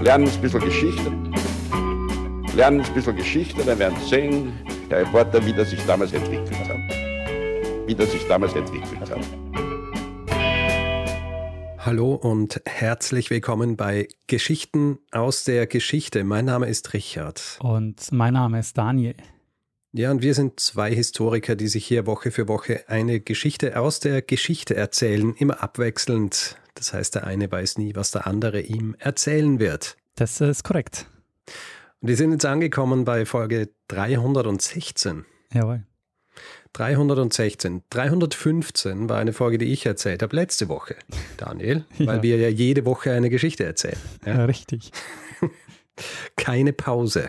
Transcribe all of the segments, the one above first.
lernen ein bisschen Geschichte. Lernen ein bisschen Geschichte, dann werden Sie sehen, der Reporter, wie das sich damals entwickelt hat. Wie das sich damals entwickelt hat. Hallo und herzlich willkommen bei Geschichten aus der Geschichte. Mein Name ist Richard. Und mein Name ist Daniel. Ja, und wir sind zwei Historiker, die sich hier Woche für Woche eine Geschichte aus der Geschichte erzählen, immer abwechselnd. Das heißt, der eine weiß nie, was der andere ihm erzählen wird. Das ist korrekt. Und wir sind jetzt angekommen bei Folge 316. Jawohl. 316. 315 war eine Folge, die ich erzählt habe letzte Woche, Daniel, Ja. weil wir ja jede Woche eine Geschichte erzählen. Ja? Ja, richtig. Keine Pause.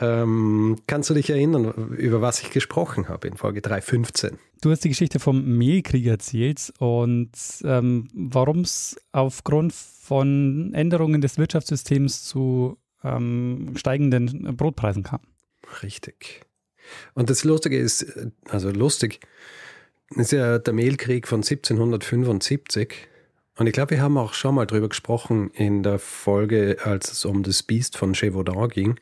Ähm, kannst du dich erinnern, über was ich gesprochen habe in Folge 315? Du hast die Geschichte vom Mehlkrieg erzählt und ähm, warum es aufgrund von Änderungen des Wirtschaftssystems zu ähm, steigenden Brotpreisen kam. Richtig. Und das Lustige ist, also lustig, ist ja der Mehlkrieg von 1775. Und ich glaube, wir haben auch schon mal drüber gesprochen in der Folge, als es um das Biest von Gévaudan ging,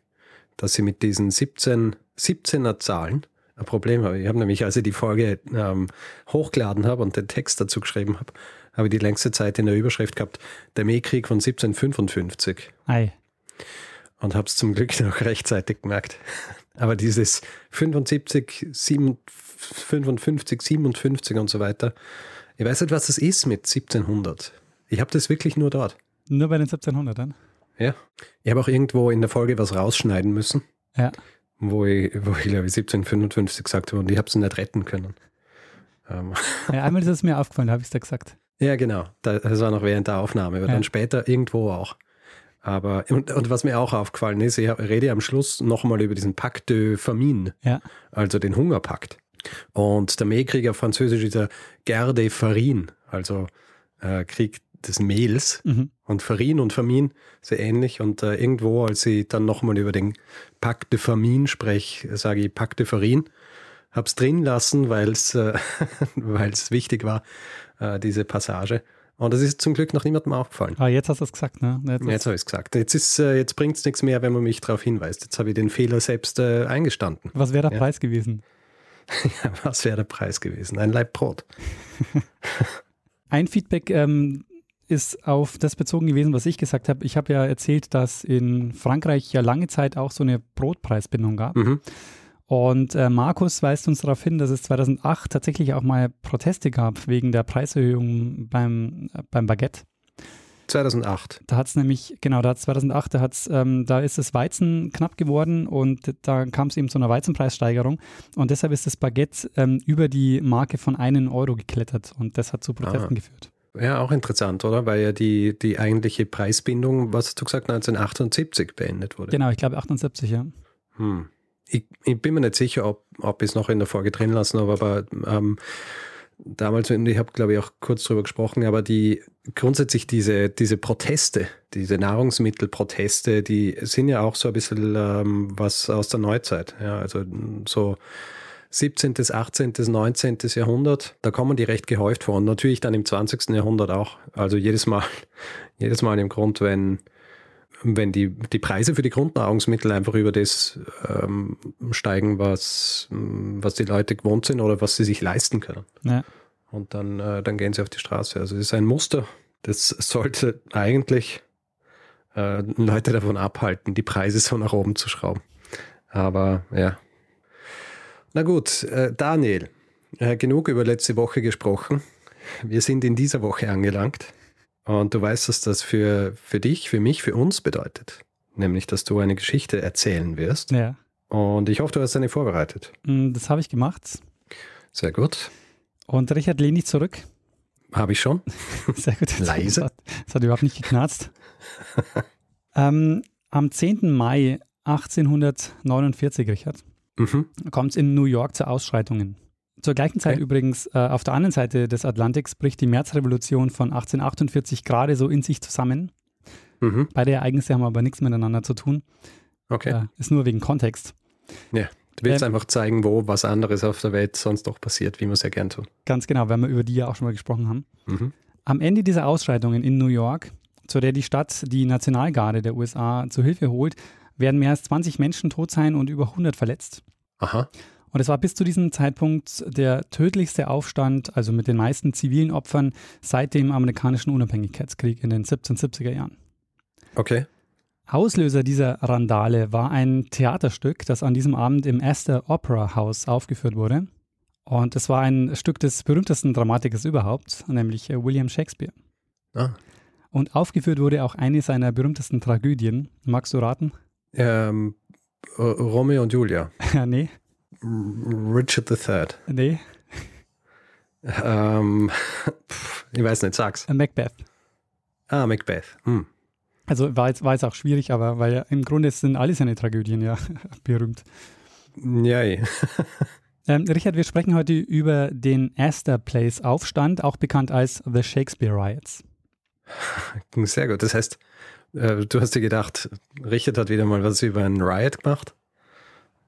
dass sie mit diesen 17, 17er Zahlen ein Problem haben. Ich habe nämlich, als ich die Folge ähm, hochgeladen habe und den Text dazu geschrieben habe, habe ich die längste Zeit in der Überschrift gehabt, der Mehlkrieg von 1755 Ei. und habe es zum Glück noch rechtzeitig gemerkt. Aber dieses 75, 7, 55, 57 und so weiter, ich weiß nicht, was das ist mit 1700. Ich habe das wirklich nur dort. Nur bei den 1700ern? Ja. Ich habe auch irgendwo in der Folge was rausschneiden müssen, Ja. wo ich, wo ich glaube ich 1755 gesagt habe und ich habe es nicht retten können. Ähm, ja einmal ist es mir aufgefallen, habe ich es da gesagt. Ja, genau. Da- Das war noch während der Aufnahme, aber Ja. dann später irgendwo auch. Aber, und, und was mir auch aufgefallen ist, ich rede am Schluss nochmal über diesen Pacte de Famine, Ja. also den Hungerpakt. Und der Mehlkrieg auf Französisch ist der Guerre de Farine, also äh, Krieg des Mehls. Mhm. Und Farine und Famine sehr ähnlich. Und äh, irgendwo, als ich dann nochmal über den Pacte de Famine spreche, sage ich Pacte de Farine. Hab's drin lassen, weil es äh, weil's wichtig war, äh, diese Passage. Und das ist zum Glück noch niemandem aufgefallen. Ah, jetzt hast du es gesagt, ne? Jetzt Jetzt habe ich es gesagt. Jetzt, ist, äh, jetzt bringt es nichts mehr, wenn man mich darauf hinweist. Jetzt habe ich den Fehler selbst äh, eingestanden. Was wäre der Ja. Preis gewesen? Ja, was wäre der Preis gewesen? Ein Laib Brot. Ein Feedback ähm, ist auf das bezogen gewesen, was ich gesagt habe. Ich habe ja erzählt, dass in Frankreich ja lange Zeit auch so eine Brotpreisbindung gab. Mhm. Und äh, Markus weist uns darauf hin, dass es 2008 tatsächlich auch mal Proteste gab wegen der Preiserhöhung beim, äh, beim Baguette. 2008. Da hat es nämlich, genau, da hat's 2008, da, hat's, ähm, da ist das Weizen knapp geworden und da kam es eben zu einer Weizenpreissteigerung und deshalb ist das Baguette ähm, über die Marke von einen Euro geklettert und das hat zu Protesten Ah. geführt. Ja, auch interessant, oder? Weil ja die, die eigentliche Preisbindung, was hast du gesagt, 1978 beendet wurde. Genau, ich glaube 78, ja. Hm. Ich, ich bin mir nicht sicher, ob, ob ich es noch in der Folge drin lassen habe, aber ähm, damals, ich habe, glaube ich, auch kurz drüber gesprochen, aber die grundsätzlich diese, diese Proteste, diese Nahrungsmittelproteste, die sind ja auch so ein bisschen ähm, was aus der Neuzeit. Ja, also so 17., 18., 19. Jahrhundert, da kommen die recht gehäuft vor. Und natürlich dann im 20. Jahrhundert auch. Also jedes Mal, jedes Mal im Grund, wenn, wenn die, die Preise für die Grundnahrungsmittel einfach über das ähm, steigen, was, was die Leute gewohnt sind oder was sie sich leisten können. ja. Und dann, äh, dann gehen sie auf die Straße. Also es ist ein Muster, das sollte eigentlich äh, Leute davon abhalten, die Preise so nach oben zu schrauben. Aber ja. Na gut, äh, Daniel, äh, genug über letzte Woche gesprochen. Wir sind in dieser Woche angelangt. Und du weißt, was das für, für dich, für mich, für uns bedeutet. Nämlich, dass du eine Geschichte erzählen wirst. ja. Und ich hoffe, du hast eine vorbereitet. Mm, Das habe ich gemacht. Sehr gut. Und Richard, lehn dich zurück. Habe ich schon. Sehr gut. Leise? Das hat, das hat überhaupt nicht geknarzt. ähm, am 10. Mai 1849, Richard, Mhm. kommt es in New York zu Ausschreitungen. Zur gleichen Zeit Okay. übrigens äh, auf der anderen Seite des Atlantiks bricht die Märzrevolution von 1848 gerade so in sich zusammen. Mhm. Beide Ereignisse haben aber nichts miteinander zu tun. Okay. Äh, ist nur wegen Kontext. Ja. Du willst Ähm, einfach zeigen, wo was anderes auf der Welt sonst noch passiert, wie wir es ja gern tun. Ganz genau, weil wir über die ja auch schon mal gesprochen haben. Mhm. Am Ende dieser Ausschreitungen in New York zu der die Stadt die Nationalgarde der USA zu Hilfe holt, werden mehr als 20 Menschen tot sein und über 100 verletzt. Aha. Und es war bis zu diesem Zeitpunkt der tödlichste Aufstand, also mit den meisten zivilen Opfern, seit dem amerikanischen Unabhängigkeitskrieg in den 1770er Jahren. Okay. Auslöser dieser Randale war ein Theaterstück, das an diesem Abend im Astor Opera House aufgeführt wurde. Und es war ein Stück des berühmtesten Dramatikers überhaupt, nämlich äh, William Shakespeare. Ah. Und aufgeführt wurde auch eine seiner berühmtesten Tragödien. Magst du raten? Ähm, Romeo und Julia. Ja, nee. Richard III. Nee. Ähm, pff, ich weiß nicht, sag's. Äh, Macbeth. Ah, Macbeth. Hm. Also war jetzt, war jetzt auch schwierig, aber weil im Grunde sind alle seine Tragödien ja berühmt. Ja, eh. Ähm, Richard, wir sprechen heute über den Astor Place Aufstand, auch bekannt als The Shakespeare Riots. Sehr gut. Das heißt, äh, du hast dir gedacht, Richard hat wieder mal was über einen Riot gemacht.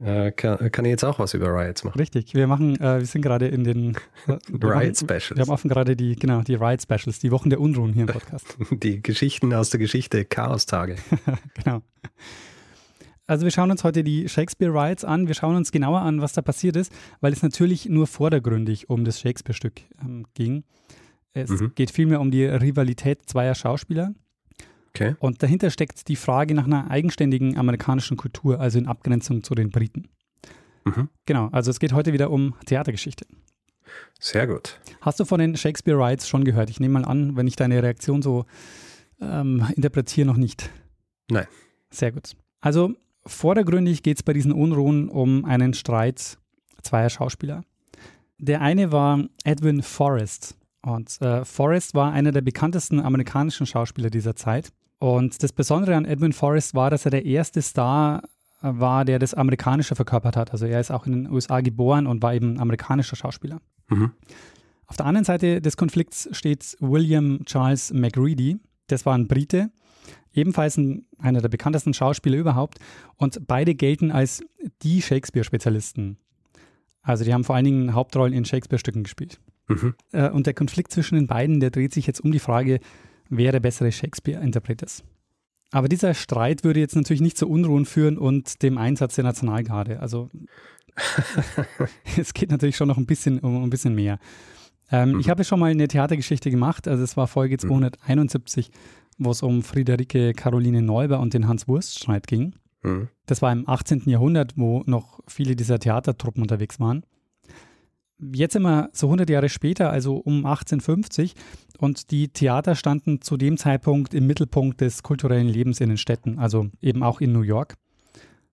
Äh, kann, kann ich jetzt auch was über Riots machen? Richtig, wir machen, äh, wir sind gerade in den Riot Specials. Wir haben offen gerade die, genau, die Riot Specials, die Wochen der Unruhen hier im Podcast. Die Geschichten aus der Geschichte, Chaos-Tage. genau. Also wir schauen uns heute die Shakespeare Riots an. Wir schauen uns genauer an, was da passiert ist, weil es natürlich nur vordergründig um das Shakespeare-Stück ähm, ging. Es Mhm. geht vielmehr um die Rivalität zweier Schauspieler. Okay. Und dahinter steckt die Frage nach einer eigenständigen amerikanischen Kultur, also in Abgrenzung zu den Briten. Mhm. Genau, also es geht heute wieder um Theatergeschichte. Sehr gut. Hast du von den Shakespeare Riots schon gehört? Ich nehme mal an, wenn ich deine Reaktion so ähm, interpretiere, noch nicht. Nein. Sehr gut. Also vordergründig geht es bei diesen Unruhen um einen Streit zweier Schauspieler. Der eine war Edwin Forrest. Und äh, Forrest war einer der bekanntesten amerikanischen Schauspieler dieser Zeit. Und das Besondere an Edwin Forrest war, dass er der erste Star äh, war, der das Amerikanische verkörpert hat. Also er ist auch in den USA geboren und war eben amerikanischer Schauspieler. Mhm. Auf der anderen Seite des Konflikts steht William Charles McReady. Das war ein Brite, ebenfalls ein, einer der bekanntesten Schauspieler überhaupt. Und beide gelten als die Shakespeare-Spezialisten. Also die haben vor allen Dingen Hauptrollen in Shakespeare-Stücken gespielt. Mhm. Äh, und der Konflikt zwischen den beiden, der dreht sich jetzt um die Frage, wer der bessere Shakespeare-Interpret ist. Aber dieser Streit würde jetzt natürlich nicht zu Unruhen führen und dem Einsatz der Nationalgarde. Also es geht natürlich schon noch ein bisschen um ein bisschen mehr. Ähm, Ich habe schon mal eine Theatergeschichte gemacht, also es war Folge 271, wo es um Friederike Caroline Neuber und den Hans-Wurst-Streit ging. Mhm. Das war im 18. Jahrhundert, wo noch viele dieser Theatertruppen unterwegs waren. Jetzt sind wir so 100 Jahre später, also um 1850, und die Theater standen zu dem Zeitpunkt im Mittelpunkt des kulturellen Lebens in den Städten, also eben auch in New York.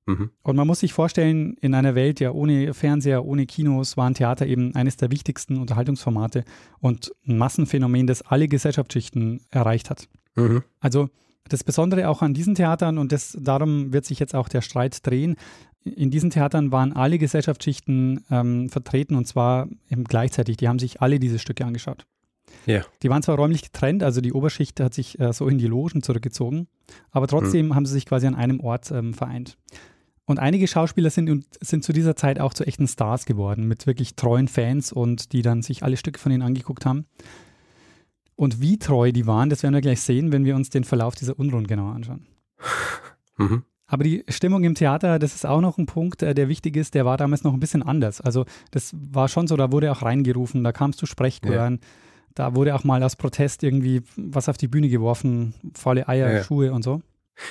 Mhm. Und man muss sich vorstellen, in einer Welt ja ohne Fernseher, ohne Kinos, waren Theater eben eines der wichtigsten Unterhaltungsformate und ein Massenphänomen, das alle Gesellschaftsschichten erreicht hat. Mhm. Also das Besondere auch an diesen Theatern, und das, darum wird sich jetzt auch der Streit drehen, in diesen Theatern waren alle Gesellschaftsschichten ähm, vertreten und zwar eben gleichzeitig. Die haben sich alle diese Stücke angeschaut. Ja. Die waren zwar räumlich getrennt, also die Oberschicht hat sich äh, so in die Logen zurückgezogen, aber trotzdem haben sie sich quasi an einem Ort ähm, vereint. Und einige Schauspieler sind, sind zu dieser Zeit auch zu echten Stars geworden, mit wirklich treuen Fans und die dann sich alle Stücke von ihnen angeguckt haben. Und wie treu die waren, das werden wir gleich sehen, wenn wir uns den Verlauf dieser Unruhen genauer anschauen. Mhm. Aber die Stimmung im Theater, das ist auch noch ein Punkt, äh, der wichtig ist, der war damals noch ein bisschen anders. Also das war schon so, da wurde auch reingerufen, da kam es zu Sprechchören, da wurde auch mal aus Protest irgendwie was auf die Bühne geworfen, volle Eier, Ja. Schuhe und so.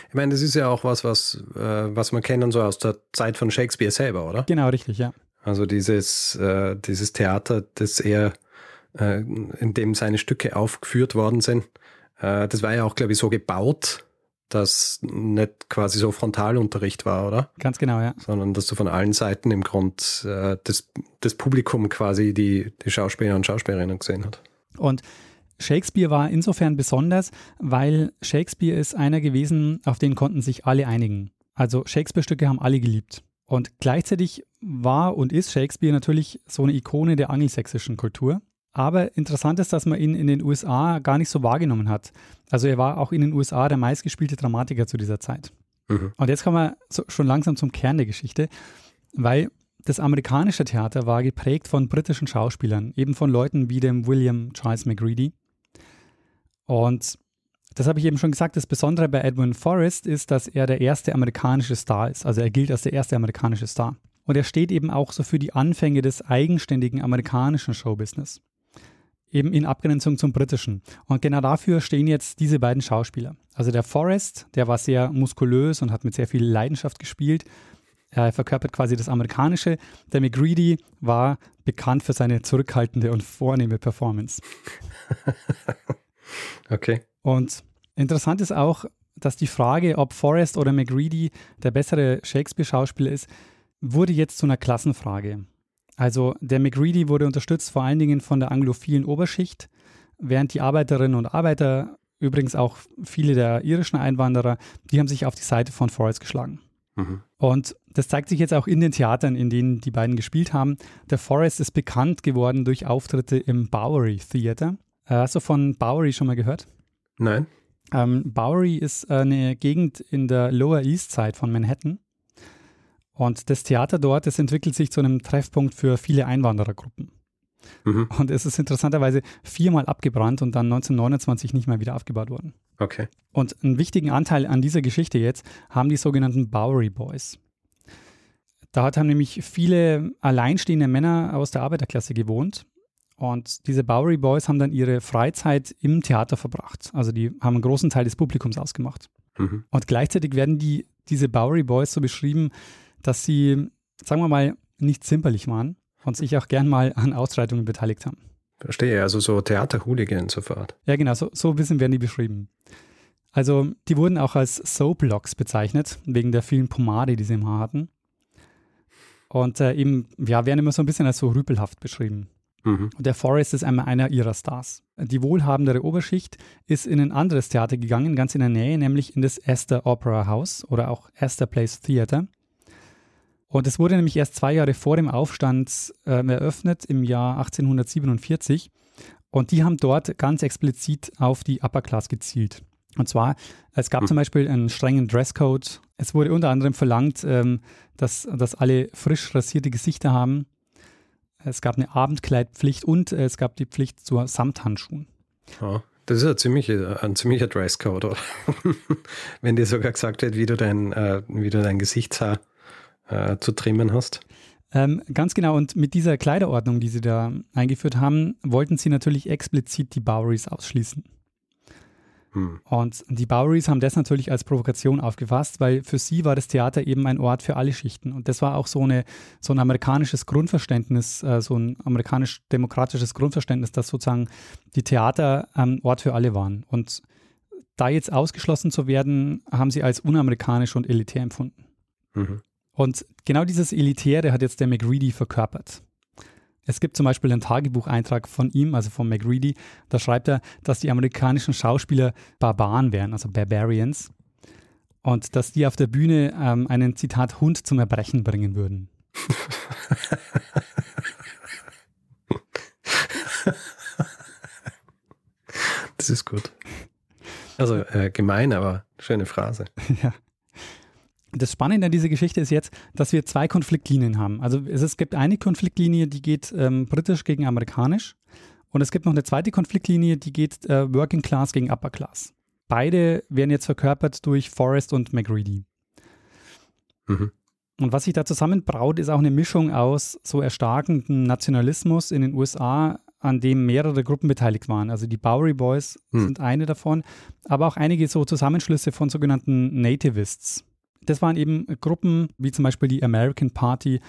Ich meine, das ist ja auch was, was, äh, was man kennen so aus der Zeit von Shakespeare selber, oder? Genau, richtig, ja. Also dieses, äh, dieses Theater, das er, äh, in dem seine Stücke aufgeführt worden sind, äh, das war ja auch, glaube ich, so gebaut, dass nicht quasi so Frontalunterricht war, oder? Ganz genau, ja. Sondern dass du von allen Seiten im Grund äh, das, das Publikum quasi die, die Schauspieler und Schauspielerinnen gesehen hat. Und Shakespeare war insofern besonders, weil Shakespeare ist einer gewesen, auf den konnten sich alle einigen. Also Shakespeare-Stücke haben alle geliebt. Und gleichzeitig war und ist Shakespeare natürlich so eine Ikone der angelsächsischen Kultur. Aber interessant ist, dass man ihn in den USA gar nicht so wahrgenommen hat. Also er war auch in den USA der meistgespielte Dramatiker zu dieser Zeit. Mhm. Und jetzt kommen wir so, schon langsam zum Kern der Geschichte, weil das amerikanische Theater war geprägt von britischen Schauspielern, eben von Leuten wie dem William Charles McReady. Und Das habe ich eben schon gesagt. Das Besondere bei Edwin Forrest ist, dass er der erste amerikanische Star ist. Also er gilt als der erste amerikanische Star. Und er steht eben auch so für die Anfänge des eigenständigen amerikanischen Showbusiness. Eben in Abgrenzung zum britischen. Und genau dafür stehen jetzt diese beiden Schauspieler. Also der Forrest, der war sehr muskulös und hat mit sehr viel Leidenschaft gespielt. Er verkörpert quasi das Amerikanische. Der McGreedy war bekannt für seine zurückhaltende und vornehme Performance. okay. Und interessant ist auch, dass die Frage, ob Forrest oder McGreedy der bessere Shakespeare-Schauspieler ist, wurde jetzt zu einer Klassenfrage. Also der McGreedy wurde unterstützt vor allen Dingen von der anglophilen Oberschicht, während die Arbeiterinnen und Arbeiter, übrigens auch viele der irischen Einwanderer, die haben sich auf die Seite von Forrest geschlagen. Mhm. Und das zeigt sich jetzt auch in den Theatern, in denen die beiden gespielt haben. Der Forrest ist bekannt geworden durch Auftritte im Bowery Theater. Äh, hast du von Bowery schon mal gehört? Nein. Ähm, Bowery ist eine Gegend in der Lower East Side von Manhattan. Und das Theater dort, das entwickelt sich zu einem Treffpunkt für viele Einwanderergruppen. Mhm. Und es ist interessanterweise viermal abgebrannt und dann 1929 nicht mehr wieder aufgebaut worden. Okay. Und einen wichtigen Anteil an dieser Geschichte jetzt haben die sogenannten Bowery Boys. Dort haben nämlich viele alleinstehende Männer aus der Arbeiterklasse gewohnt und diese Bowery Boys haben dann ihre Freizeit im Theater verbracht. Also die haben einen großen Teil des Publikums ausgemacht. Mhm. Und gleichzeitig werden die, diese Bowery Boys so beschrieben, dass sie, sagen wir mal, nicht zimperlich waren und sich auch gern mal an Ausschreitungen beteiligt haben. Verstehe, also so Theaterhooligan sofort. Ja, genau, so, so ein bisschen werden die beschrieben. Also, die wurden auch als Soaplocks bezeichnet, wegen der vielen Pomade, die sie im Haar hatten. Und äh, eben, ja, werden immer so ein bisschen als so rüpelhaft beschrieben. Mhm. Und der Forrest ist einmal einer ihrer Stars. Die wohlhabendere Oberschicht ist in ein anderes Theater gegangen, ganz in der Nähe, nämlich in das Astor Opera House oder auch Astor Place Theater. Und es wurde nämlich erst zwei Jahre vor dem Aufstand äh, eröffnet, im Jahr 1847. Und die haben dort ganz explizit auf die Upper Class gezielt. Und zwar, es gab mhm. zum Beispiel einen strengen Dresscode. Es wurde unter anderem verlangt, ähm, dass, dass alle frisch rasierte Gesichter haben. Es gab eine Abendkleidpflicht und es gab die Pflicht zur Samthandschuhen. Ja, das ist ein ziemlicher, ein ziemlicher Dresscode, oder? Wenn dir sogar gesagt wird, wie du dein, äh, wie du dein Gesichtshaar äh, zu trimmen hast. Ähm, ganz genau, und mit dieser Kleiderordnung, die sie da eingeführt haben, wollten sie natürlich explizit die Bowerys ausschließen. Hm. Und die Bowerys haben das natürlich als Provokation aufgefasst, weil für sie war das Theater eben ein Ort für alle Schichten. Und das war auch so, eine, so ein amerikanisches Grundverständnis, äh, so ein amerikanisch-demokratisches Grundverständnis, dass sozusagen die Theater ein Ort für alle waren. Und da jetzt ausgeschlossen zu werden, haben sie als unamerikanisch und elitär empfunden. Mhm. Und genau dieses Elitäre hat jetzt der McReady verkörpert. Es gibt zum Beispiel einen Tagebucheintrag von ihm, also von McReady, da schreibt er, dass die amerikanischen Schauspieler Barbaren wären, also Barbarians, und dass die auf der Bühne ähm, einen Zitat Hund zum Erbrechen bringen würden. das ist gut. Also äh, gemein, aber schöne Phrase. Ja. Das Spannende an dieser Geschichte ist jetzt, dass wir zwei Konfliktlinien haben. Also es, es gibt eine Konfliktlinie, die geht ähm, britisch gegen amerikanisch und es gibt noch eine zweite Konfliktlinie, die geht äh, Working Class gegen Upper Class. Beide werden jetzt verkörpert durch Forrest und McReady. Mhm. Und was sich da zusammenbraut, ist auch eine Mischung aus so erstarkendem Nationalismus in den USA, an dem mehrere Gruppen beteiligt waren. Also die Bowery Boys mhm. sind eine davon, aber auch einige so Zusammenschlüsse von sogenannten Nativists. Das waren eben Gruppen wie zum Beispiel die American Party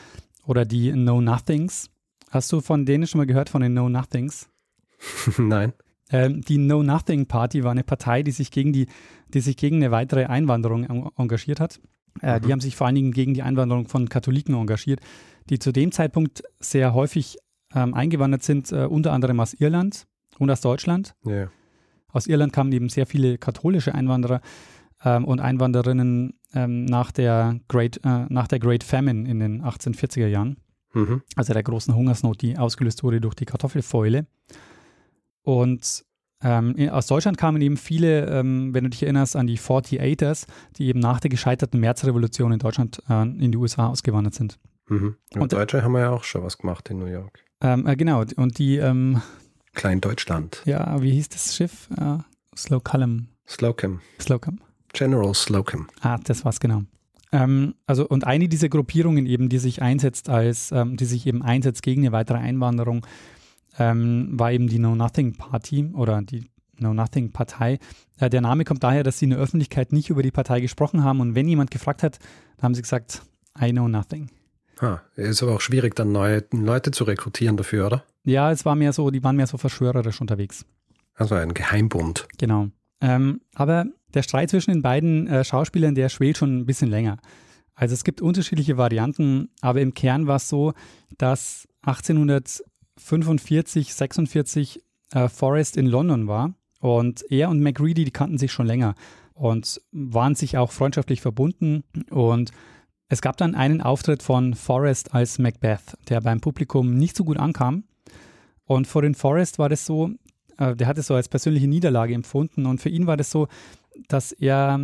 oder die Know Nothings. Hast du von denen schon mal gehört, von den Know Nothings? Nein. Ähm, die Know Nothing Party war eine Partei, die sich gegen, die, die sich gegen eine weitere Einwanderung engagiert hat. Äh, mhm. Die haben sich vor allen Dingen gegen die Einwanderung von Katholiken engagiert, die zu dem Zeitpunkt sehr häufig ähm, eingewandert sind, äh, unter anderem aus Irland und aus Deutschland. Yeah. Aus Irland kamen eben sehr viele katholische Einwanderer ähm, und Einwandererinnen ähm, nach, der Great, äh, nach der Great Famine in den 1840er Jahren, mhm. also der großen Hungersnot, die ausgelöst wurde durch die Kartoffelfäule. Und ähm, aus Deutschland kamen eben viele, ähm, wenn du dich erinnerst, an die 48ers, die eben nach der gescheiterten Märzrevolution in Deutschland äh, in die USA ausgewandert sind. Mhm. Und, und Deutsche haben ja auch schon was gemacht in New York. Ähm, äh, genau, und die ähm, Klein Deutschland. Ja, wie hieß das Schiff? Äh, Slow Column. Slocum. Slocum. General Slocum. Ah, das war's genau. Ähm, also und eine dieser Gruppierungen eben, die sich einsetzt als, ähm, die sich eben einsetzt gegen eine weitere Einwanderung, ähm, war eben die Know Nothing Party oder die Know Nothing Partei. Äh, der Name kommt daher, dass sie in der Öffentlichkeit nicht über die Partei gesprochen haben und wenn jemand gefragt hat, dann haben sie gesagt, I know nothing. Ah, ist aber auch schwierig, dann neue Leute zu rekrutieren dafür, oder? Ja, es war mehr so, die waren mehr so verschwörerisch unterwegs. Also ein Geheimbund. Genau. Ähm, aber der Streit zwischen den beiden äh, Schauspielern, der schwelt schon ein bisschen länger. Also es gibt unterschiedliche Varianten, aber im Kern war es so, dass 1845, 46 äh, Forrest in London war und er und MacReady, die kannten sich schon länger und waren sich auch freundschaftlich verbunden und es gab dann einen Auftritt von Forrest als Macbeth, der beim Publikum nicht so gut ankam. Und vor den Forrest war das so, äh, der hat es so als persönliche Niederlage empfunden und für ihn war das so, dass er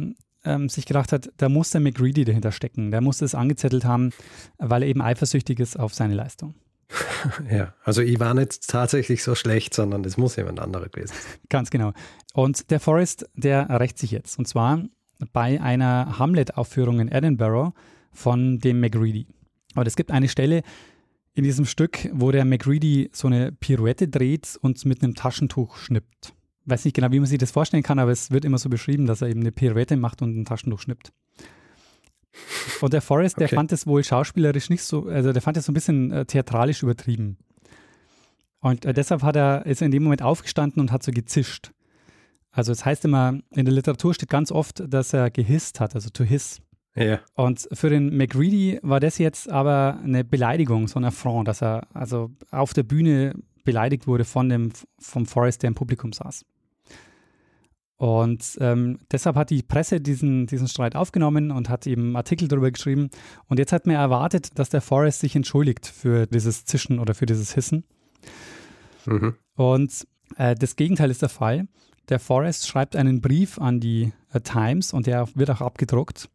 ähm, sich gedacht hat, da muss der McGreedy dahinter stecken. Der muss das angezettelt haben, weil er eben eifersüchtig ist auf seine Leistung. Ja, also ich war nicht tatsächlich so schlecht, sondern es muss jemand anderer gewesen sein. Ganz genau. Und der Forrest, der rächt sich jetzt. Und zwar bei einer Hamlet-Aufführung in Edinburgh von dem McGreedy. Aber es gibt eine Stelle in diesem Stück, wo der McGreedy so eine Pirouette dreht und mit einem Taschentuch schnippt weiß nicht genau, wie man sich das vorstellen kann, aber es wird immer so beschrieben, dass er eben eine Pirouette macht und ein Taschentuch schnippt. Und der Forrest, der fand es wohl schauspielerisch nicht so, also der fand es so ein bisschen äh, theatralisch übertrieben. Und äh, deshalb hat er, ist er in dem Moment aufgestanden und hat so gezischt. Also es heißt immer, in der Literatur steht ganz oft, dass er gehisst hat, also to hiss. Ja. Und für den McReady war das jetzt aber eine Beleidigung, so ein Affront, dass er also auf der Bühne beleidigt wurde von dem, vom Forrest, der im Publikum saß. Und ähm, deshalb hat die Presse diesen, diesen Streit aufgenommen und hat eben Artikel darüber geschrieben. Und jetzt hat man erwartet, dass der Forrest sich entschuldigt für dieses Zischen oder für dieses Hissen. Mhm. Und äh, das Gegenteil ist der Fall. Der Forrest schreibt einen Brief an die äh, Times und der wird auch abgedruckt.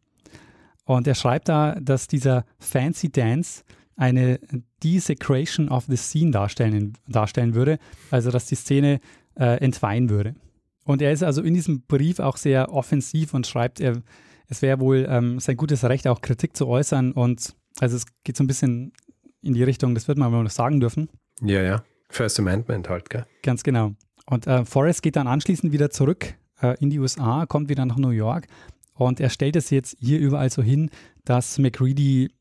Und er schreibt da, dass dieser Fancy Dance eine Desecration of the Scene darstellen, darstellen würde, also dass die Szene äh, entweihen würde. Und er ist also in diesem Brief auch sehr offensiv und schreibt, er, es wäre wohl ähm, sein gutes Recht, auch Kritik zu äußern. Und also es geht so ein bisschen in die Richtung, das wird man mal noch sagen dürfen. Ja, ja. First Amendment halt, gell? Ganz genau. Und äh, Forrest geht dann anschließend wieder zurück äh, in die USA, kommt wieder nach New York und er stellt es jetzt hier überall so hin, dass McReady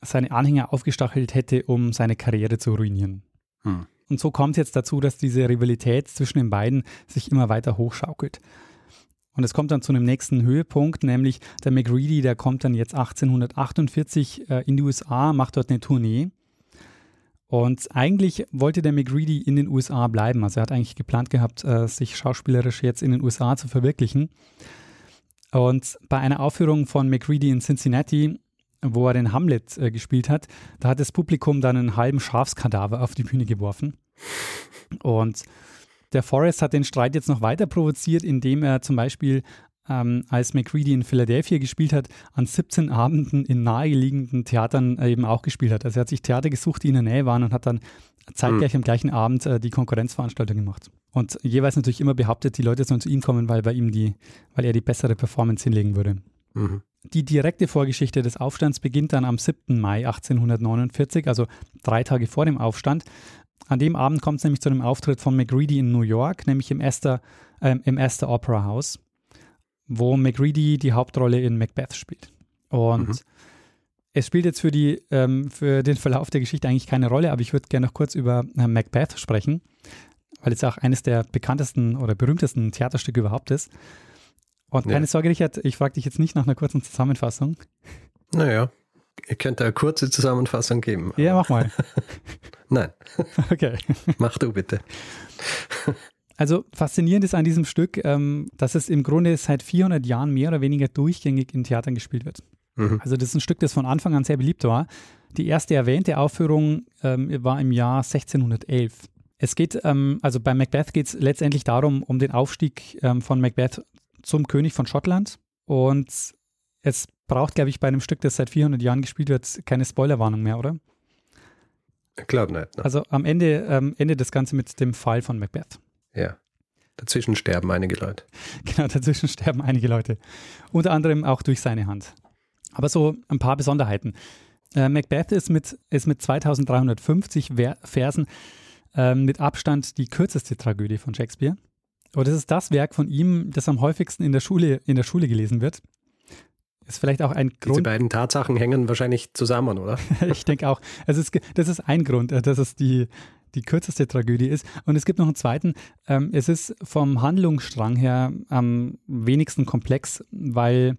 seine Anhänger aufgestachelt hätte, um seine Karriere zu ruinieren. Hm. Und so kommt es jetzt dazu, dass diese Rivalität zwischen den beiden sich immer weiter hochschaukelt. Und es kommt dann zu einem nächsten Höhepunkt, nämlich der McReady, der kommt dann jetzt 1848 äh, in die USA, macht dort eine Tournee. Und eigentlich wollte der McReady in den USA bleiben. Also er hat eigentlich geplant gehabt, äh, sich schauspielerisch jetzt in den USA zu verwirklichen. Und bei einer Aufführung von McReady in Cincinnati wo er den Hamlet äh, gespielt hat, da hat das Publikum dann einen halben Schafskadaver auf die Bühne geworfen. Und der Forrest hat den Streit jetzt noch weiter provoziert, indem er zum Beispiel, ähm, als McCready in Philadelphia gespielt hat, an 17 Abenden in naheliegenden Theatern äh, eben auch gespielt hat. Also er hat sich Theater gesucht, die in der Nähe waren und hat dann zeitgleich mhm. am gleichen Abend äh, die Konkurrenzveranstaltung gemacht. Und jeweils natürlich immer behauptet, die Leute sollen zu ihm kommen, weil bei ihm die, weil er die bessere Performance hinlegen würde. Mhm. Die direkte Vorgeschichte des Aufstands beginnt dann am 7. Mai 1849, also drei Tage vor dem Aufstand. An dem Abend kommt es nämlich zu einem Auftritt von McReady in New York, nämlich im Astor, äh, im Astor Opera House, wo McReady die Hauptrolle in Macbeth spielt. Und mhm. es spielt jetzt für, die, ähm, für den Verlauf der Geschichte eigentlich keine Rolle, aber ich würde gerne noch kurz über äh, Macbeth sprechen, weil es auch eines der bekanntesten oder berühmtesten Theaterstücke überhaupt ist. Und keine ja. Sorge, Richard, ich frage dich jetzt nicht nach einer kurzen Zusammenfassung. Naja, ihr könnt eine kurze Zusammenfassung geben. Ja, mach mal. Nein. Okay. Mach du bitte. Also faszinierend ist an diesem Stück, ähm, dass es im Grunde seit 400 Jahren mehr oder weniger durchgängig in Theatern gespielt wird. Mhm. Also das ist ein Stück, das von Anfang an sehr beliebt war. Die erste erwähnte Aufführung ähm, war im Jahr 1611. Es geht, ähm, also bei Macbeth geht es letztendlich darum, um den Aufstieg von Macbeth zum König von Schottland. Und es braucht, glaube ich, bei einem Stück, das seit 400 Jahren gespielt wird, keine Spoilerwarnung mehr, oder? Ich glaube nicht. Ne? Also am Ende ähm, endet das Ganze mit dem Fall von Macbeth. Ja. Dazwischen sterben einige Leute. Genau, dazwischen sterben einige Leute. Unter anderem auch durch seine Hand. Aber so ein paar Besonderheiten. Äh, Macbeth ist mit, ist mit 2350 Versen äh, mit Abstand die kürzeste Tragödie von Shakespeare. Und das ist das Werk von ihm, das am häufigsten in der Schule, in der Schule gelesen wird. Ist vielleicht auch ein Grund. Diese beiden Tatsachen hängen wahrscheinlich zusammen, oder? ich denke auch. Also es, das ist ein Grund, äh, dass es die, die kürzeste Tragödie ist. Und es gibt noch einen zweiten. Ähm, es ist vom Handlungsstrang her am wenigsten komplex, weil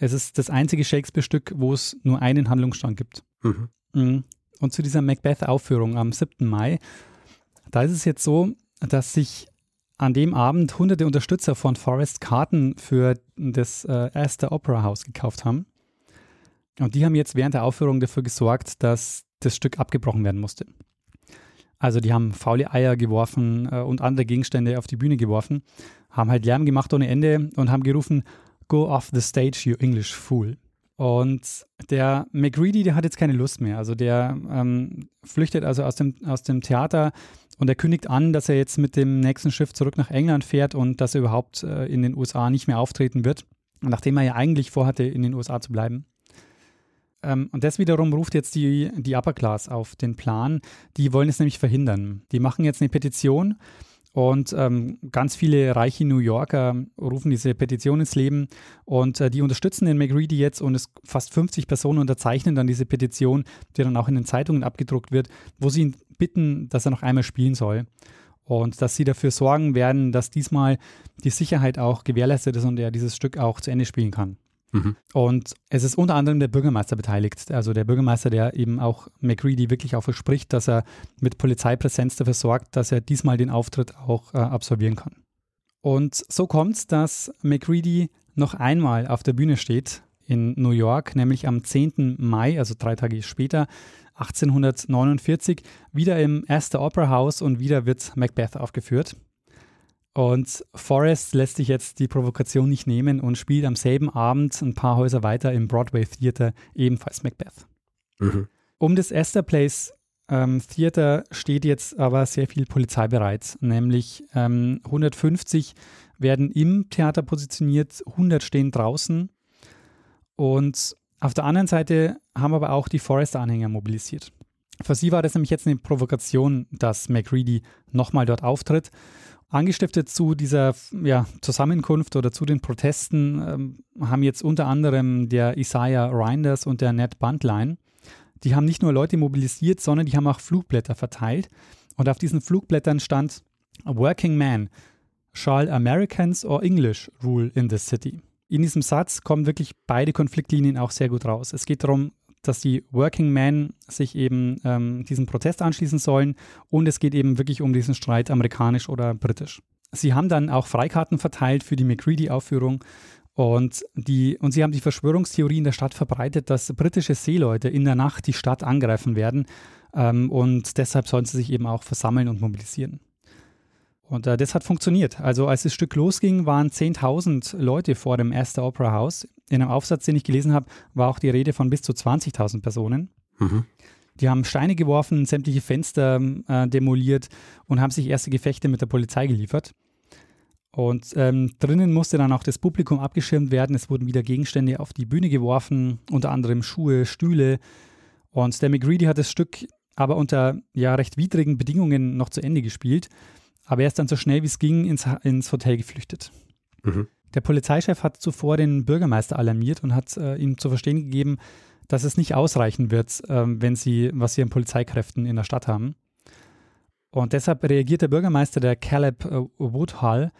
es ist das einzige Shakespeare-Stück, wo es nur einen Handlungsstrang gibt. Mhm. mhm. Und zu dieser Macbeth-Aufführung am 7. Mai, da ist es jetzt so, dass sich an dem Abend hunderte Unterstützer von Forrest Karten für das äh, erste Opera House gekauft haben. Und die haben jetzt während der Aufführung dafür gesorgt, dass das Stück abgebrochen werden musste. Also die haben faule Eier geworfen äh, und andere Gegenstände auf die Bühne geworfen, haben halt Lärm gemacht ohne Ende und haben gerufen, Go off the stage, you English fool. Und der McReady, der hat jetzt keine Lust mehr. Also der ähm, flüchtet also aus dem, aus dem Theater und er kündigt an, dass er jetzt mit dem nächsten Schiff zurück nach England fährt und dass er überhaupt äh, in den USA nicht mehr auftreten wird, nachdem er ja eigentlich vorhatte, in den USA zu bleiben. Ähm, und das wiederum ruft jetzt die, die Upper Class auf den Plan. Die wollen es nämlich verhindern. Die machen jetzt eine Petition und ähm, ganz viele reiche New Yorker rufen diese Petition ins Leben und äh, die unterstützen den McReady jetzt und es fast 50 Personen unterzeichnen dann diese Petition, die dann auch in den Zeitungen abgedruckt wird, wo sie ihn bitten, dass er noch einmal spielen soll. Und dass sie dafür sorgen werden, dass diesmal die Sicherheit auch gewährleistet ist und er dieses Stück auch zu Ende spielen kann. Mhm. Und es ist unter anderem der Bürgermeister beteiligt. Also der Bürgermeister, der eben auch McReady wirklich auch verspricht, dass er mit Polizeipräsenz dafür sorgt, dass er diesmal den Auftritt auch äh, absolvieren kann. Und so kommt es, dass McReady noch einmal auf der Bühne steht in New York, nämlich am 10. Mai, also drei Tage später, 1849, wieder im Astor Opera House und wieder wird Macbeth aufgeführt. Und Forrest lässt sich jetzt die Provokation nicht nehmen und spielt am selben Abend ein paar Häuser weiter im Broadway Theater ebenfalls Macbeth. Mhm. Um das Astor Place ähm, Theater steht jetzt aber sehr viel Polizei bereit, nämlich ähm, 150 werden im Theater positioniert, 100 stehen draußen und auf der anderen Seite haben aber auch die Forrest-Anhänger mobilisiert. Für sie war das nämlich jetzt eine Provokation, dass McReady nochmal dort auftritt Angestiftet zu dieser ja, Zusammenkunft oder zu den Protesten ähm, haben jetzt unter anderem der Isaiah Reinders und der Ned Buntline. Die haben nicht nur Leute mobilisiert, sondern die haben auch Flugblätter verteilt. Und auf diesen Flugblättern stand Working Man, shall Americans or English rule in this city? In diesem Satz kommen wirklich beide Konfliktlinien auch sehr gut raus. Es geht darum, dass die Working Men sich eben ähm, diesem Protest anschließen sollen und es geht eben wirklich um diesen Streit amerikanisch oder britisch. Sie haben dann auch Freikarten verteilt für die McCready-Aufführung und, die, und sie haben die Verschwörungstheorie in der Stadt verbreitet, dass britische Seeleute in der Nacht die Stadt angreifen werden ähm, und deshalb sollen sie sich eben auch versammeln und mobilisieren. Und äh, das hat funktioniert. Also als das Stück losging, waren 10.000 Leute vor dem Astor Opera House. In einem Aufsatz, den ich gelesen habe, war auch die Rede von bis zu 20.000 Personen. Mhm. Die haben Steine geworfen, sämtliche Fenster äh, demoliert und haben sich erste Gefechte mit der Polizei geliefert. Und ähm, drinnen musste dann auch das Publikum abgeschirmt werden. Es wurden wieder Gegenstände auf die Bühne geworfen, unter anderem Schuhe, Stühle. Und der McGreedy hat das Stück aber unter ja recht widrigen Bedingungen noch zu Ende gespielt. Aber er ist dann so schnell wie es ging ins, ins Hotel geflüchtet. Mhm. Der Polizeichef hat zuvor den Bürgermeister alarmiert und hat äh, ihm zu verstehen gegeben, dass es nicht ausreichen wird, äh, wenn sie, was sie an Polizeikräften in der Stadt haben. Und deshalb reagiert der Bürgermeister, der Caleb äh, Woodhull,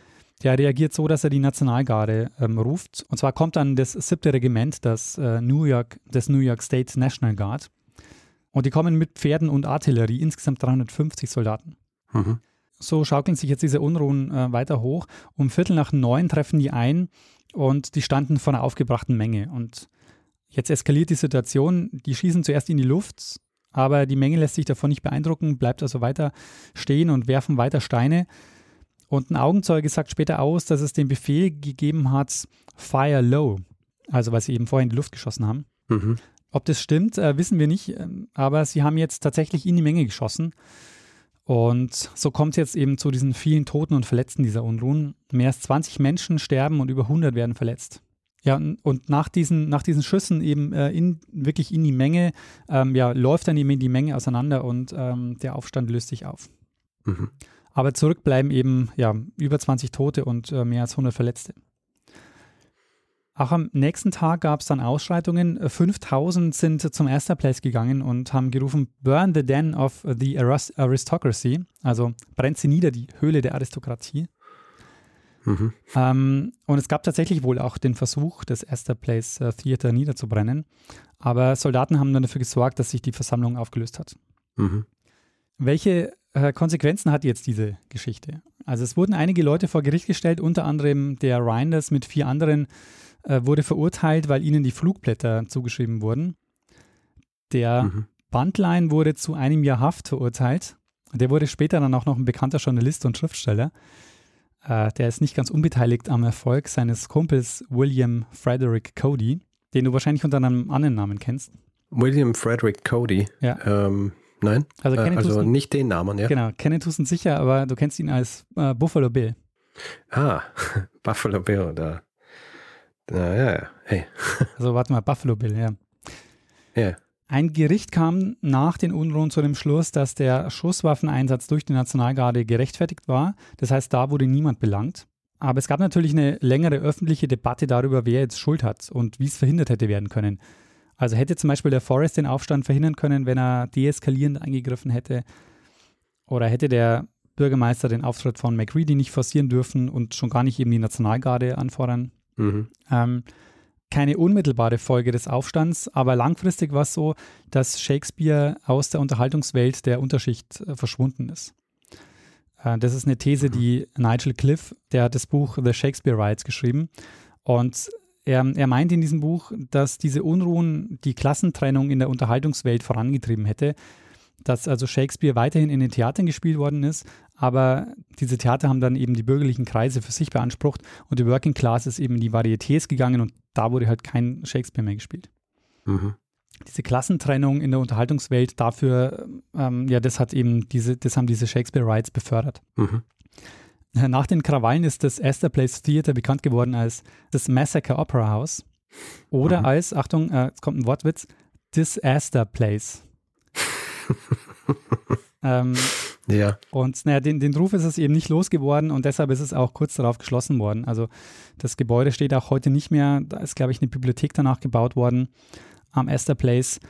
der reagiert so, dass er die Nationalgarde ähm, ruft. Und zwar kommt dann das siebte Regiment, das äh, New York, das New York State National Guard. Und die kommen mit Pferden und Artillerie, insgesamt 350 Soldaten. Mhm. So schaukeln sich jetzt diese Unruhen äh, weiter hoch. Um Viertel nach neun treffen die ein und die standen vor einer aufgebrachten Menge. Und jetzt eskaliert die Situation. Die schießen zuerst in die Luft, aber die Menge lässt sich davon nicht beeindrucken, bleibt also weiter stehen und werfen weiter Steine. Und ein Augenzeuge sagt später aus, dass es den Befehl gegeben hat, Fire Low, also weil sie eben vorher in die Luft geschossen haben. Mhm. Ob das stimmt, äh, wissen wir nicht, ähm, aber sie haben jetzt tatsächlich in die Menge geschossen. Und so kommt es jetzt eben zu diesen vielen Toten und Verletzten dieser Unruhen. Mehr als 20 Menschen sterben und über 100 werden verletzt. Ja, und nach diesen, nach diesen Schüssen eben äh, in, wirklich in die Menge, ähm, ja, läuft dann eben die Menge auseinander und ähm, der Aufstand löst sich auf. Mhm. Aber zurückbleiben eben ja, über 20 Tote und äh, mehr als 100 Verletzte. Auch am nächsten Tag gab es dann Ausschreitungen. 5000 sind zum Erster Place gegangen und haben gerufen, Burn the Den of the Aristocracy, also brennt sie nieder, die Höhle der Aristokratie. Mhm. Ähm, und es gab tatsächlich wohl auch den Versuch, das Astor Place äh, Theater niederzubrennen. Aber Soldaten haben dann dafür gesorgt, dass sich die Versammlung aufgelöst hat. Mhm. Welche äh, Konsequenzen hat jetzt diese Geschichte? Also es wurden einige Leute vor Gericht gestellt, unter anderem der Reinders mit vier anderen äh, wurde verurteilt, weil ihnen die Flugblätter zugeschrieben wurden. Der mhm. Bandlein wurde zu einem Jahr Haft verurteilt. Der wurde später dann auch noch ein bekannter Journalist und Schriftsteller. Äh, der ist nicht ganz unbeteiligt am Erfolg seines Kumpels William Frederick Cody, den du wahrscheinlich unter einem anderen Namen kennst. William Frederick Cody? Ja. Ähm, nein, also, äh, also nicht den Namen, ja. Genau, kennen tust sicher, aber du kennst ihn als äh, Buffalo Bill. Ah, Buffalo Bill, oder ja, ja, ja. Hey. Also warte mal, Buffalo Bill, ja. Ja. Ein Gericht kam nach den Unruhen zu dem Schluss, dass der Schusswaffeneinsatz durch die Nationalgarde gerechtfertigt war. Das heißt, da wurde niemand belangt. Aber es gab natürlich eine längere öffentliche Debatte darüber, wer jetzt Schuld hat und wie es verhindert hätte werden können. Also hätte zum Beispiel der Forrest den Aufstand verhindern können, wenn er deeskalierend eingegriffen hätte. Oder hätte der Bürgermeister den Auftritt von McReady nicht forcieren dürfen und schon gar nicht eben die Nationalgarde anfordern. Mhm. Ähm, keine unmittelbare Folge des Aufstands, aber langfristig war es so, dass Shakespeare aus der Unterhaltungswelt der Unterschicht äh, verschwunden ist. Äh, das ist eine These, die Nigel Cliff, der hat das Buch The Shakespeare Rights geschrieben und er, er meint in diesem Buch, dass diese Unruhen die Klassentrennung in der Unterhaltungswelt vorangetrieben hätte dass also Shakespeare weiterhin in den Theatern gespielt worden ist, aber diese Theater haben dann eben die bürgerlichen Kreise für sich beansprucht und die Working Class ist eben in die Varietés gegangen und da wurde halt kein Shakespeare mehr gespielt. Mhm. Diese Klassentrennung in der Unterhaltungswelt, dafür, ähm, ja, das hat eben diese, das haben diese Shakespeare Rights befördert. Mhm. Nach den Krawallen ist das Astor Place Theater bekannt geworden als das Massacre Opera House oder mhm. als, Achtung, äh, jetzt kommt ein Wortwitz, Disaster Place. Ähm, ja. Und naja, den, den Ruf ist es eben nicht losgeworden und deshalb ist es auch kurz darauf geschlossen worden. Also das Gebäude steht auch heute nicht mehr. Da ist, glaube ich, eine Bibliothek danach gebaut worden am Astor Place.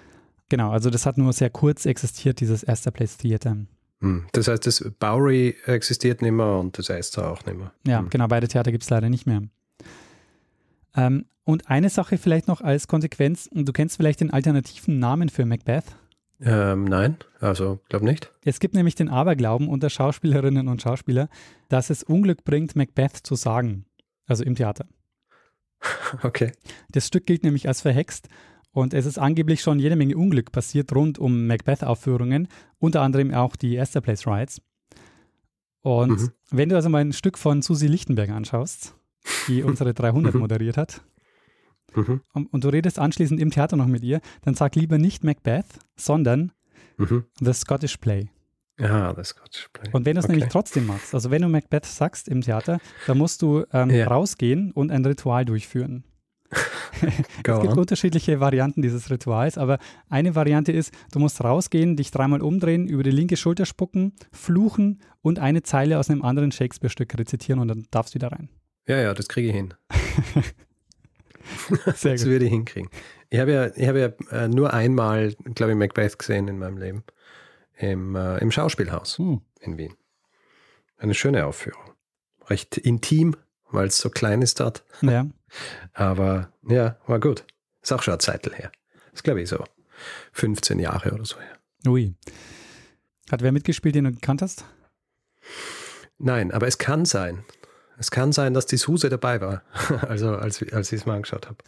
Genau, also das hat nur sehr kurz existiert, dieses Astor Place Theater. Hm, das heißt, das Bowery existiert nicht mehr und das Astor auch nicht mehr. Ja, hm. genau, beide Theater gibt es leider nicht mehr. Ähm, und eine Sache vielleicht noch als Konsequenz, du kennst vielleicht den alternativen Namen für Macbeth. Ähm, nein, also glaube nicht. Es gibt nämlich den Aberglauben unter Schauspielerinnen und Schauspieler, dass es Unglück bringt, Macbeth zu sagen. Also im Theater. Okay. Das Stück gilt nämlich als verhext und es ist angeblich schon jede Menge Unglück passiert rund um Macbeth-Aufführungen, unter anderem auch die Astor Place Rides. Und mhm. wenn du also mal ein Stück von Susi Lichtenberg anschaust, die unsere 300 moderiert hat, mhm. und, und, du redest anschließend im Theater noch mit ihr, dann sag lieber nicht Macbeth, sondern mhm. The Scottish Play. Ja, The Scottish Play. Und wenn du es okay. nämlich trotzdem machst, also wenn du Macbeth sagst im Theater, dann musst du ähm, ja. rausgehen und ein Ritual durchführen. es gibt on. unterschiedliche Varianten dieses Rituals, aber eine Variante ist, du musst rausgehen, dich dreimal umdrehen, über die linke Schulter spucken, fluchen und eine Zeile aus einem anderen Shakespeare-Stück rezitieren und dann darfst du wieder rein. Ja, ja, das kriege ich hin. Sehr das gut. würde ich hinkriegen. Ich habe ja, ich habe ja äh, nur einmal, glaube ich, Macbeth gesehen in meinem Leben. Im, äh, im Schauspielhaus hm. in Wien. Eine schöne Aufführung. Recht intim, weil es so klein ist dort. Ja. Aber ja, war gut. Ist auch schon eine Zeit her. Das glaube ich so 15 Jahre oder so her. Ui. Hat wer mitgespielt, den du gekannt hast? Nein, aber es kann sein. Es kann sein, dass die Suse dabei war, also als, als ich es mal angeschaut habe.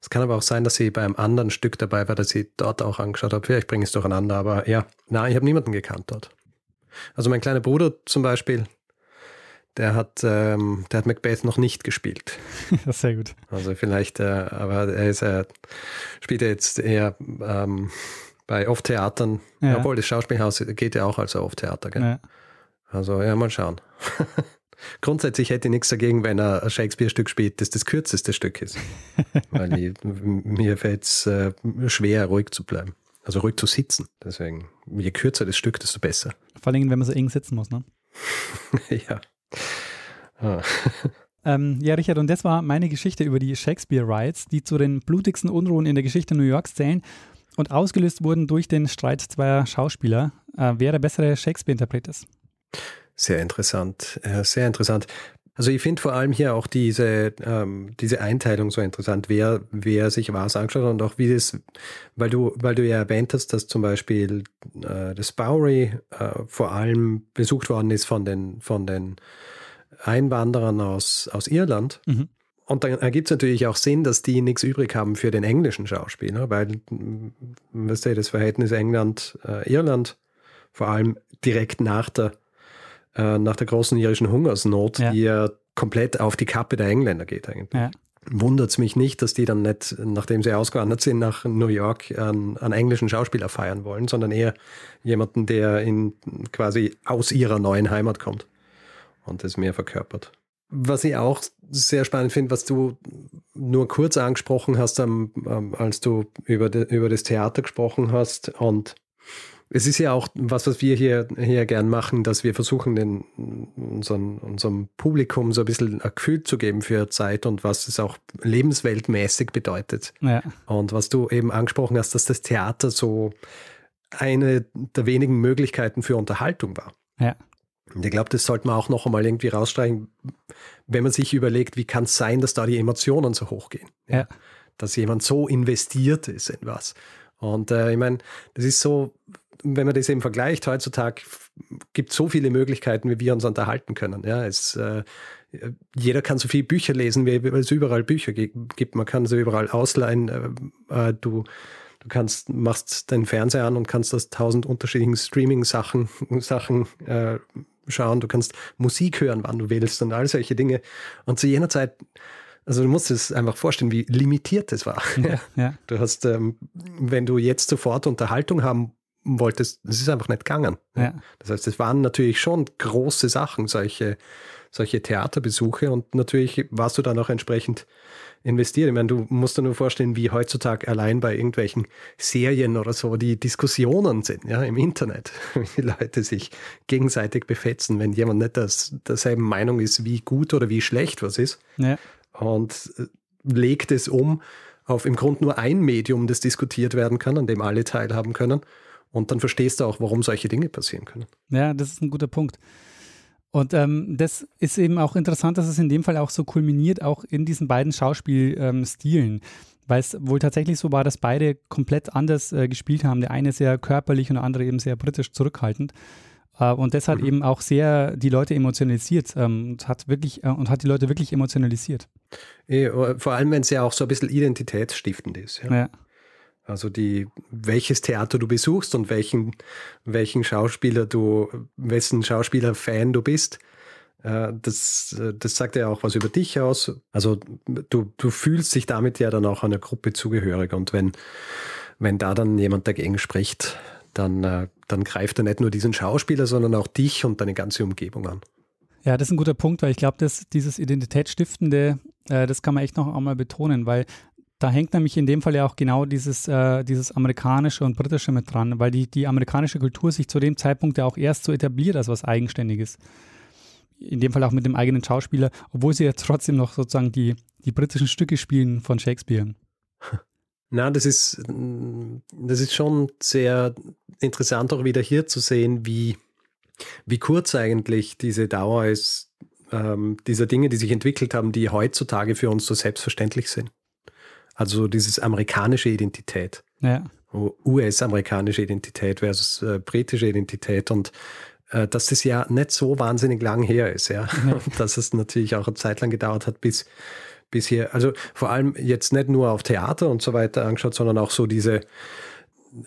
Es kann aber auch sein, dass sie bei einem anderen Stück dabei war, dass ich dort auch angeschaut habe. Vielleicht bringe ich es durcheinander, aber ja, nein, ich habe niemanden gekannt dort. Also mein kleiner Bruder zum Beispiel, der hat, ähm, der hat Macbeth noch nicht gespielt. Sehr gut. Also vielleicht, äh, aber er ist, äh, spielt er jetzt eher ähm, Bei Off-Theatern, Ja. obwohl das Schauspielhaus geht ja auch als Off-Theater. gell? Ja. Also ja, mal schauen. Grundsätzlich hätte ich nichts dagegen, wenn er ein Shakespeare-Stück spielt, das das kürzeste Stück ist. Weil ich, mir fällt es äh, schwer, ruhig zu bleiben. Also ruhig zu sitzen. Deswegen, je kürzer das Stück, desto besser. Vor allem, wenn man so eng sitzen muss. Ne? ja. Ah. Ähm, ja, Richard, und das war meine Geschichte über die Shakespeare Riots, die zu den blutigsten Unruhen in der Geschichte New Yorks zählen und ausgelöst wurden durch den Streit zweier Schauspieler, äh, wer der bessere Shakespeare-Interpret ist. Sehr interessant, äh, sehr interessant. Also ich finde vor allem hier auch diese, ähm, diese Einteilung so interessant, wer, wer sich was angeschaut hat und auch wie das, weil du, weil du ja erwähnt hast, dass zum Beispiel äh, das Bowery äh, vor allem besucht worden ist von den, von den Einwanderern aus, aus Irland. Mhm. Und dann ergibt es natürlich auch Sinn, dass die nichts übrig haben für den englischen Schauspieler, weil, mm, weißt du, das Verhältnis England-Irland, vor allem direkt nach der, äh, nach der großen irischen Hungersnot, Ja. die ja komplett auf die Kappe der Engländer geht eigentlich. Ja. Wundert es mich nicht, dass die dann nicht, nachdem sie ausgewandert sind, nach New York einen, einen englischen Schauspieler feiern wollen, sondern eher jemanden, der in quasi aus ihrer neuen Heimat kommt und das mehr verkörpert. Was ich auch sehr spannend finde, was du nur kurz angesprochen hast, als du über, de, über das Theater gesprochen hast. Und es ist ja auch was, was wir hier, hier gern machen, dass wir versuchen, den, unseren, unserem Publikum so ein bisschen ein Gefühl zu geben für Zeit und was es auch lebensweltmäßig bedeutet. Ja. Und was du eben angesprochen hast, dass das Theater so eine der wenigen Möglichkeiten für Unterhaltung war. Ja. Und ich glaube, das sollte man auch noch einmal irgendwie rausstreichen, wenn man sich überlegt, wie kann es sein, dass da die Emotionen so hochgehen. Ja. Dass jemand so investiert ist in was. Und äh, ich meine, das ist so, wenn man das eben vergleicht, heutzutage gibt es so viele Möglichkeiten, wie wir uns unterhalten können. Ja, es, äh, jeder kann so viele Bücher lesen, wie es überall Bücher gi- gibt. Man kann sie überall ausleihen. Äh, äh, du, du kannst, machst deinen Fernseher an und kannst aus tausend unterschiedlichen Streaming-Sachen Sachen, äh, schauen. Du kannst Musik hören, wann du willst und all solche Dinge. Und zu jener Zeit, also du musst es einfach vorstellen, wie limitiert es war. Ja. ja. Du hast, ähm, wenn du jetzt sofort Unterhaltung haben wolltest, das ist einfach nicht gegangen. Ja. Das heißt, es waren natürlich schon große Sachen, solche, solche Theaterbesuche und natürlich warst du dann auch entsprechend investiert. Ich meine, du musst dir nur vorstellen, wie heutzutage allein bei irgendwelchen Serien oder so die Diskussionen sind, ja, im Internet, wie die Leute sich gegenseitig befetzen, wenn jemand nicht das, derselben Meinung ist, wie gut oder wie schlecht was ist Ja. und äh, legt es um auf im Grunde nur ein Medium, das diskutiert werden kann, an dem alle teilhaben können. Und dann verstehst du auch, warum solche Dinge passieren können. Ja, das ist ein guter Punkt. Und ähm, das ist eben auch interessant, dass es in dem Fall auch so kulminiert, auch in diesen beiden Schauspielstilen. Weil es wohl tatsächlich so war, dass beide komplett anders äh, gespielt haben. Der eine sehr körperlich und der andere eben sehr britisch zurückhaltend. Äh, und das hat Mhm. eben auch sehr die Leute emotionalisiert ähm, und hat wirklich äh, und hat die Leute wirklich emotionalisiert. Eh, Vor allem, wenn es ja auch so ein bisschen identitätsstiftend ist. Ja? Ja, Also die, welches Theater du besuchst und welchen, welchen Schauspieler du, wessen Schauspieler-Fan du bist, äh, das, äh, das sagt ja auch was über dich aus. Also du, du fühlst dich damit ja dann auch einer Gruppe zugehörig. Und wenn, wenn da dann jemand dagegen spricht, dann, äh, dann greift er nicht nur diesen Schauspieler, sondern auch dich und deine ganze Umgebung an. Ja, das ist ein guter Punkt, weil ich glaube, dass dieses Identitätsstiftende, äh, das kann man echt noch einmal betonen, weil da hängt nämlich in dem Fall ja auch genau dieses, äh, dieses amerikanische und britische mit dran, weil die, die amerikanische Kultur sich zu dem Zeitpunkt ja auch erst so etabliert als was Eigenständiges. In dem Fall auch mit dem eigenen Schauspieler, obwohl sie ja trotzdem noch sozusagen die, die britischen Stücke spielen von Shakespeare. Na, das ist, das ist schon sehr interessant, auch wieder hier zu sehen, wie, wie kurz eigentlich diese Dauer ist, ähm, dieser Dinge, die sich entwickelt haben, die heutzutage für uns so selbstverständlich sind. Also dieses amerikanische Identität, Ja, US-amerikanische Identität versus äh, britische Identität und äh, dass das ja nicht so wahnsinnig lang her ist, ja. Und dass es natürlich auch eine Zeit lang gedauert hat, bis, bis hier, also vor allem jetzt nicht nur auf Theater und so weiter angeschaut, sondern auch so diese,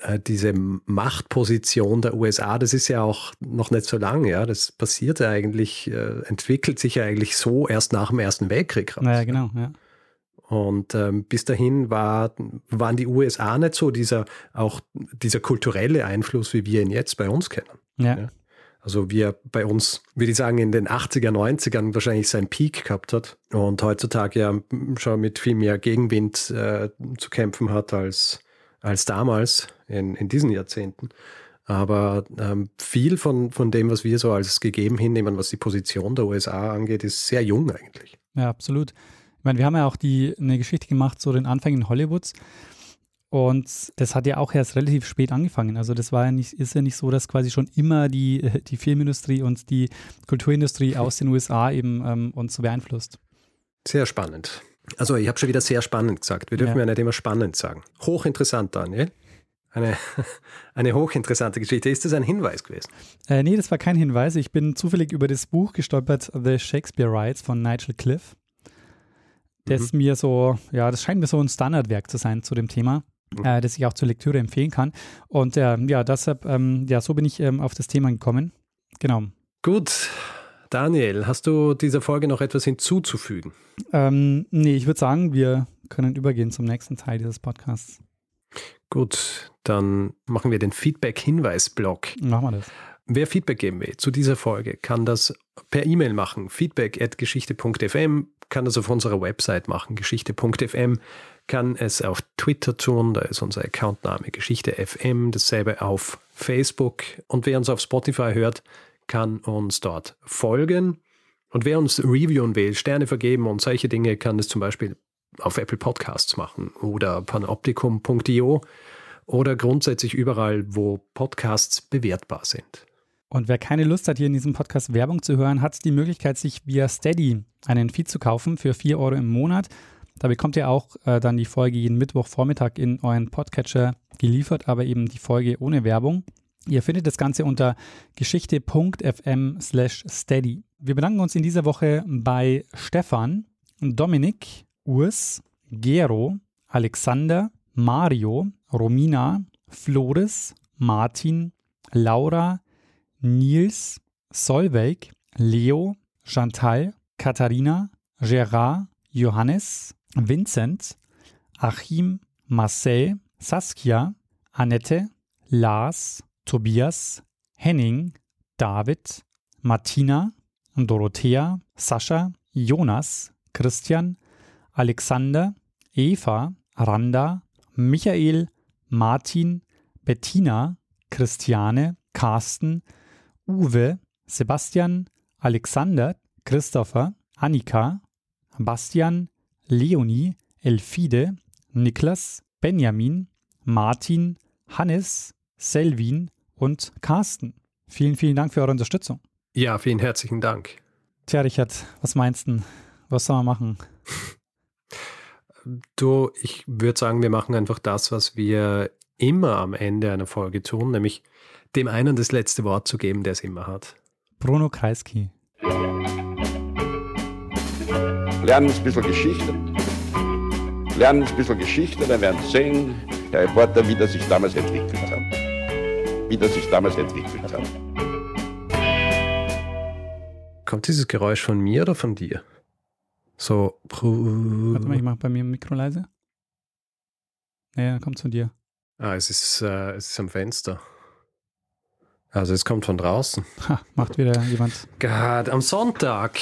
äh, diese Machtposition der USA, das ist ja auch noch nicht so lang, ja. Das passiert ja eigentlich, äh, entwickelt sich ja eigentlich so erst nach dem Ersten Weltkrieg raus. naja, genau, ja. Und ähm, bis dahin war, waren die USA nicht so dieser, auch dieser kulturelle Einfluss, wie wir ihn jetzt bei uns kennen. Ja. ja. Also wie er bei uns, würde ich sagen, in den 80er, 90ern wahrscheinlich seinen Peak gehabt hat und heutzutage ja schon mit viel mehr Gegenwind äh, zu kämpfen hat als, als damals in, in diesen Jahrzehnten. Aber ähm, viel von, von dem, was wir so als gegeben hinnehmen, was die Position der USA angeht, ist sehr jung eigentlich. Ja, absolut. Ich meine, wir haben ja auch die, eine Geschichte gemacht, so den Anfängen Hollywoods. Und das hat ja auch erst relativ spät angefangen. Also das war ja nicht, ist ja nicht so, dass quasi schon immer die, die Filmindustrie und die Kulturindustrie aus den USA eben ähm, uns so beeinflusst. Sehr spannend. Also ich habe schon wieder sehr spannend gesagt. Wir dürfen ja. ja nicht immer spannend sagen. Hochinteressant, Daniel. Eine, eine hochinteressante Geschichte. Ist das ein Hinweis gewesen? Äh, nee, das war kein Hinweis. Ich bin zufällig über das Buch gestolpert, The Shakespeare Rides von Nigel Cliff. Das mhm. mir so, ja, das scheint mir so ein Standardwerk zu sein zu dem Thema äh, das ich auch zur Lektüre empfehlen kann. Und äh, ja, deshalb, ähm, ja, so bin ich ähm, auf das Thema gekommen. Genau. Gut. Daniel, hast du dieser Folge noch etwas hinzuzufügen? Ähm, nee, ich würde sagen, wir können übergehen zum nächsten Teil dieses Podcasts. Gut, dann machen wir den Feedback-Hinweis-Blog. Machen wir das. Wer Feedback geben will zu dieser Folge, kann das per E-Mail machen. Feedback at geschichte.fm kann das auf unserer Website machen, geschichte.fm kann es auf Twitter tun, da ist unser Accountname Geschichte FM, dasselbe auf Facebook. Und wer uns auf Spotify hört, kann uns dort folgen. Und wer uns reviewen will, Sterne vergeben und solche Dinge, kann es zum Beispiel auf Apple Podcasts machen oder panoptikum.io oder grundsätzlich überall, wo Podcasts bewertbar sind. Und wer keine Lust hat, hier in diesem Podcast Werbung zu hören, hat die Möglichkeit, sich via Steady einen Feed zu kaufen für 4 Euro im Monat. Da bekommt ihr auch äh, dann die Folge jeden Mittwochvormittag in euren Podcatcher geliefert, aber eben die Folge ohne Werbung. Ihr findet das Ganze unter geschichte.fm slash steady. Wir bedanken uns in dieser Woche bei Stefan, Dominik, Urs, Gero, Alexander, Mario, Romina, Flores, Martin, Laura, Nils, Solveig, Leo, Chantal, Katharina, Gerard, Johannes, Vincent, Achim, Marcel, Saskia, Annette, Lars, Tobias, Henning, David, Martina, Dorothea, Sascha, Jonas, Christian, Alexander, Eva, Randa, Michael, Martin, Bettina, Christiane, Carsten, Uwe, Sebastian, Alexander, Christopher, Annika, Bastian, Leonie, Elfide, Niklas, Benjamin, Martin, Hannes, Selvin und Carsten. Vielen, vielen Dank für eure Unterstützung. Ja, vielen herzlichen Dank. Tja, Richard, was meinst du? Was soll man machen? Du, ich würde sagen, wir machen einfach das, was wir immer am Ende einer Folge tun, nämlich dem einen das letzte Wort zu geben, der es immer hat. Bruno Kreisky. Lernen ein bisschen Geschichte. Lernen ein bisschen Geschichte, dann werden Sie sehen, Herr Reporter, wie das sich damals entwickelt hat. Wie das sich damals entwickelt hat. Kommt dieses Geräusch von mir oder von dir? So. Warte mal, ich mache bei mir im Mikro leise. Nee, kommt von dir. Ah, es ist, äh, es ist am Fenster. Also es kommt von draußen. Ha, macht wieder jemand. Gott, am Sonntag.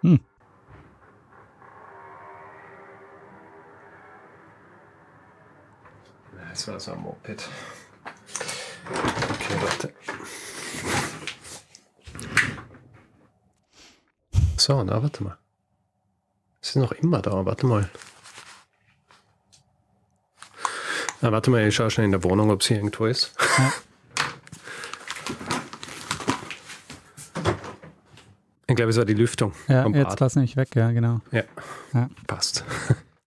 Hm. Das war so ein Moped. Okay, warte. So, na, warte mal. Es ist noch immer da, warte mal. Na, warte mal, ich schaue schnell in der Wohnung, ob sie irgendwo ist. Ja. Ich glaube, es war die Lüftung. Ja, jetzt lass mich weg, ja, genau. Ja, ja. passt.